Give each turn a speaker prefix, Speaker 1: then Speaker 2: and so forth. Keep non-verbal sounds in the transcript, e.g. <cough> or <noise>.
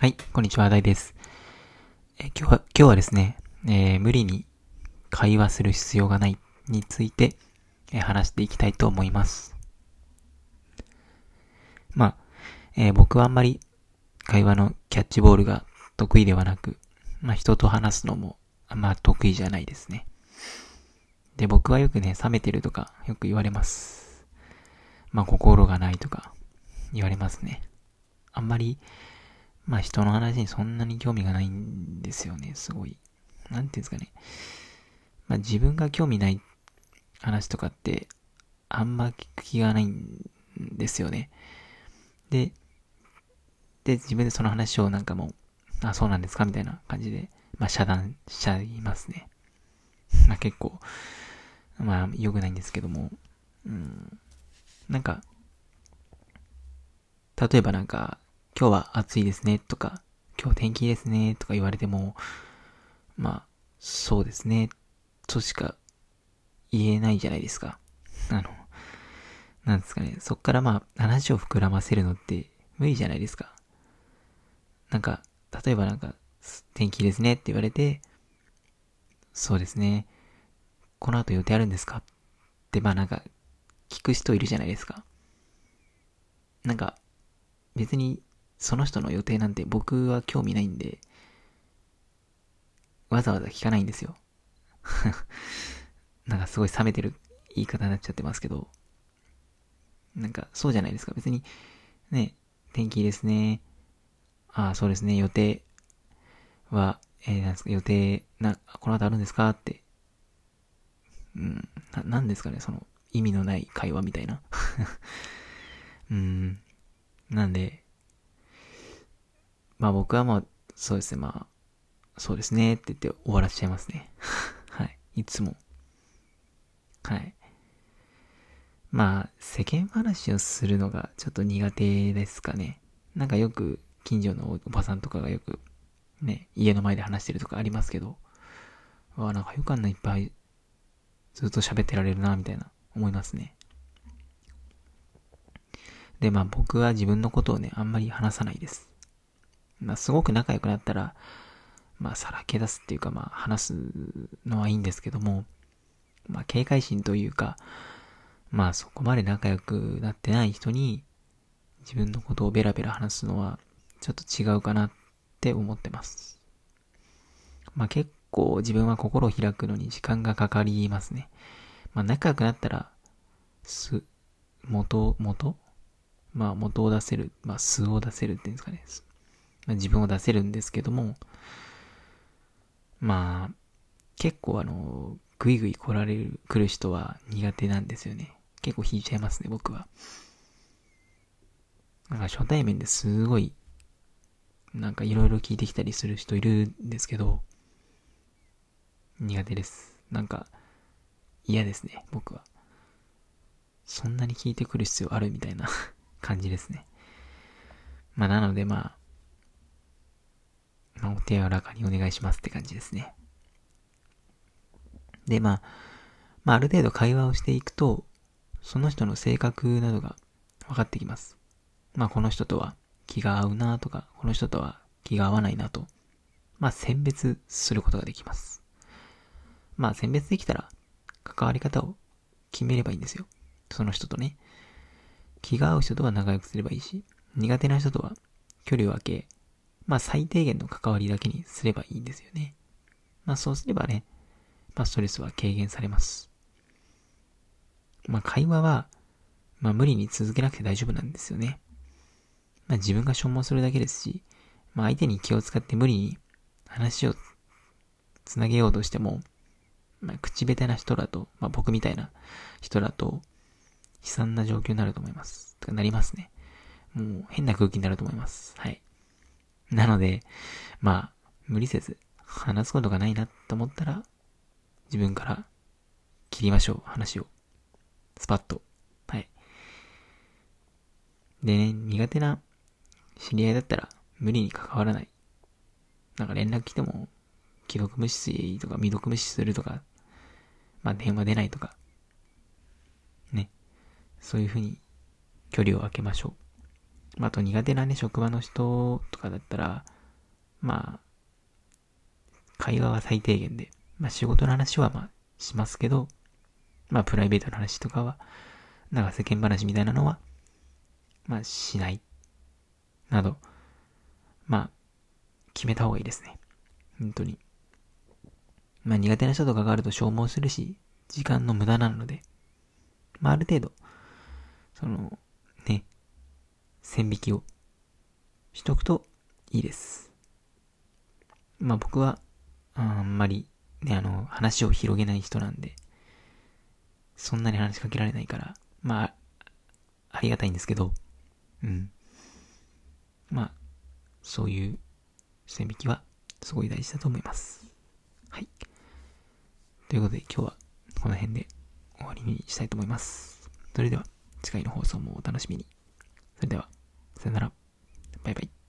Speaker 1: はい、こんにちは、大です。え今日は、今日はですね、えー、無理に会話する必要がないについて、えー、話していきたいと思います。まあ、えー、僕はあんまり会話のキャッチボールが得意ではなく、まあ人と話すのもあんま得意じゃないですね。で、僕はよくね、冷めてるとかよく言われます。まあ心がないとか言われますね。あんまりまあ人の話にそんなに興味がないんですよね、すごい。なんていうんですかね。まあ自分が興味ない話とかって、あんま聞く気がないんですよね。で、で、自分でその話をなんかもう、あ、そうなんですかみたいな感じで、まあ遮断しちゃいますね。<laughs> まあ結構、まあ良くないんですけども、うん、なんか、例えばなんか、今日は暑いですねとか、今日天気ですねとか言われても、まあ、そうですね、としか言えないじゃないですか。あの、なんですかね、そっからまあ、話を膨らませるのって無理じゃないですか。なんか、例えばなんか、天気ですねって言われて、そうですね、この後予定あるんですか？って、まあなんか、聞く人いるじゃないですか。なんか、別にその人の予定なんて僕は興味ないんで、わざわざ聞かないんですよ。<laughs> なんかすごい冷めてる言い方になっちゃってますけど、なんかそうじゃないですか。別に、ね、天気いいですね。ああ、そうですね、予定は、えー、なんですか、予定、な、この後あるんですか？って。うん、な、なんですかね、その、意味のない会話みたいな。<laughs> うん、なんで、まあ僕はまあ、そうですね、まあ、そうですねって言って終わらせちゃいますね。<laughs> はい。いつも。はい。まあ、世間話をするのがちょっと苦手ですかね。なんかよく近所のおばさんとかがよくね、家の前で話してるとかありますけど、わあ、なんかよくあんないっぱいずっと喋ってられるな、みたいな思いますね。で、まあ僕は自分のことをね、あんまり話さないです。まあ、すごく仲良くなったら、まあ、さらけ出すっていうか、まあ、話すのはいいんですけども、まあ、警戒心というか、まあ、そこまで仲良くなってない人に、自分のことをベラベラ話すのは、ちょっと違うかなって思ってます。まあ、結構自分は心を開くのに時間がかかりますね。まあ、仲良くなったら、す、元、元？まあ、元を出せる、まあ、素を出せるっていうんですかね。自分を出せるんですけども、まあ、結構あの、ぐいぐい来られる、来る人は苦手なんですよね。結構引いちゃいますね、僕は。なんか初対面ですごい、なんかいろいろ聞いてきたりする人いるんですけど、苦手です。なんか、嫌ですね、僕は。そんなに聞いてくる必要あるみたいな <laughs> 感じですね。まあなのでまあ、まあ、お手柔らかにお願いしますって感じですね。で、まあ、まあ、ある程度会話をしていくと、その人の性格などが分かってきます。まあ、この人とは気が合うなとか、この人とは気が合わないなと、まあ、選別することができます。まあ、選別できたら、関わり方を決めればいいんですよ。その人とね。気が合う人とは仲良くすればいいし、苦手な人とは距離を空け、まあ最低限の関わりだけにすればいいんですよね。まあそうすればね、まあストレスは軽減されます。まあ会話は、まあ無理に続けなくて大丈夫なんですよね。まあ自分が消耗するだけですし、まあ相手に気を使って無理に話をつなげようとしても、まあ口下手な人だと、まあ僕みたいな人だと、悲惨な状況になると思います。とかなりますね。もう変な空気になると思います。はい。なので、まあ、無理せず、話すことがないなと思ったら、自分から切りましょう、話を。スパッと。はい。でね、苦手な知り合いだったら、無理に関わらない。なんか連絡来ても、既読無視とか未読無視するとか、まあ電話出ないとか、ね。そういうふうに距離を空けましょう。まあ、と苦手なね、職場の人とかだったら、まあ、会話は最低限で、まあ仕事の話はまあしますけど、まあプライベートの話とかは、なんか世間話みたいなのは、まあしない。など、まあ、決めた方がいいですね。本当に。まあ苦手な人と関わると消耗するし、時間の無駄なので、まあある程度、その、線引きをしとくといいです。まあ僕は、あんまり、ね、あの、話を広げない人なんで、そんなに話しかけられないから、まあ、ありがたいんですけど、うん。まあ、そういう線引きはすごい大事だと思います。はい。ということで今日はこの辺で終わりにしたいと思います。それでは次回の放送もお楽しみに。それでは、さよなら。バイバイ。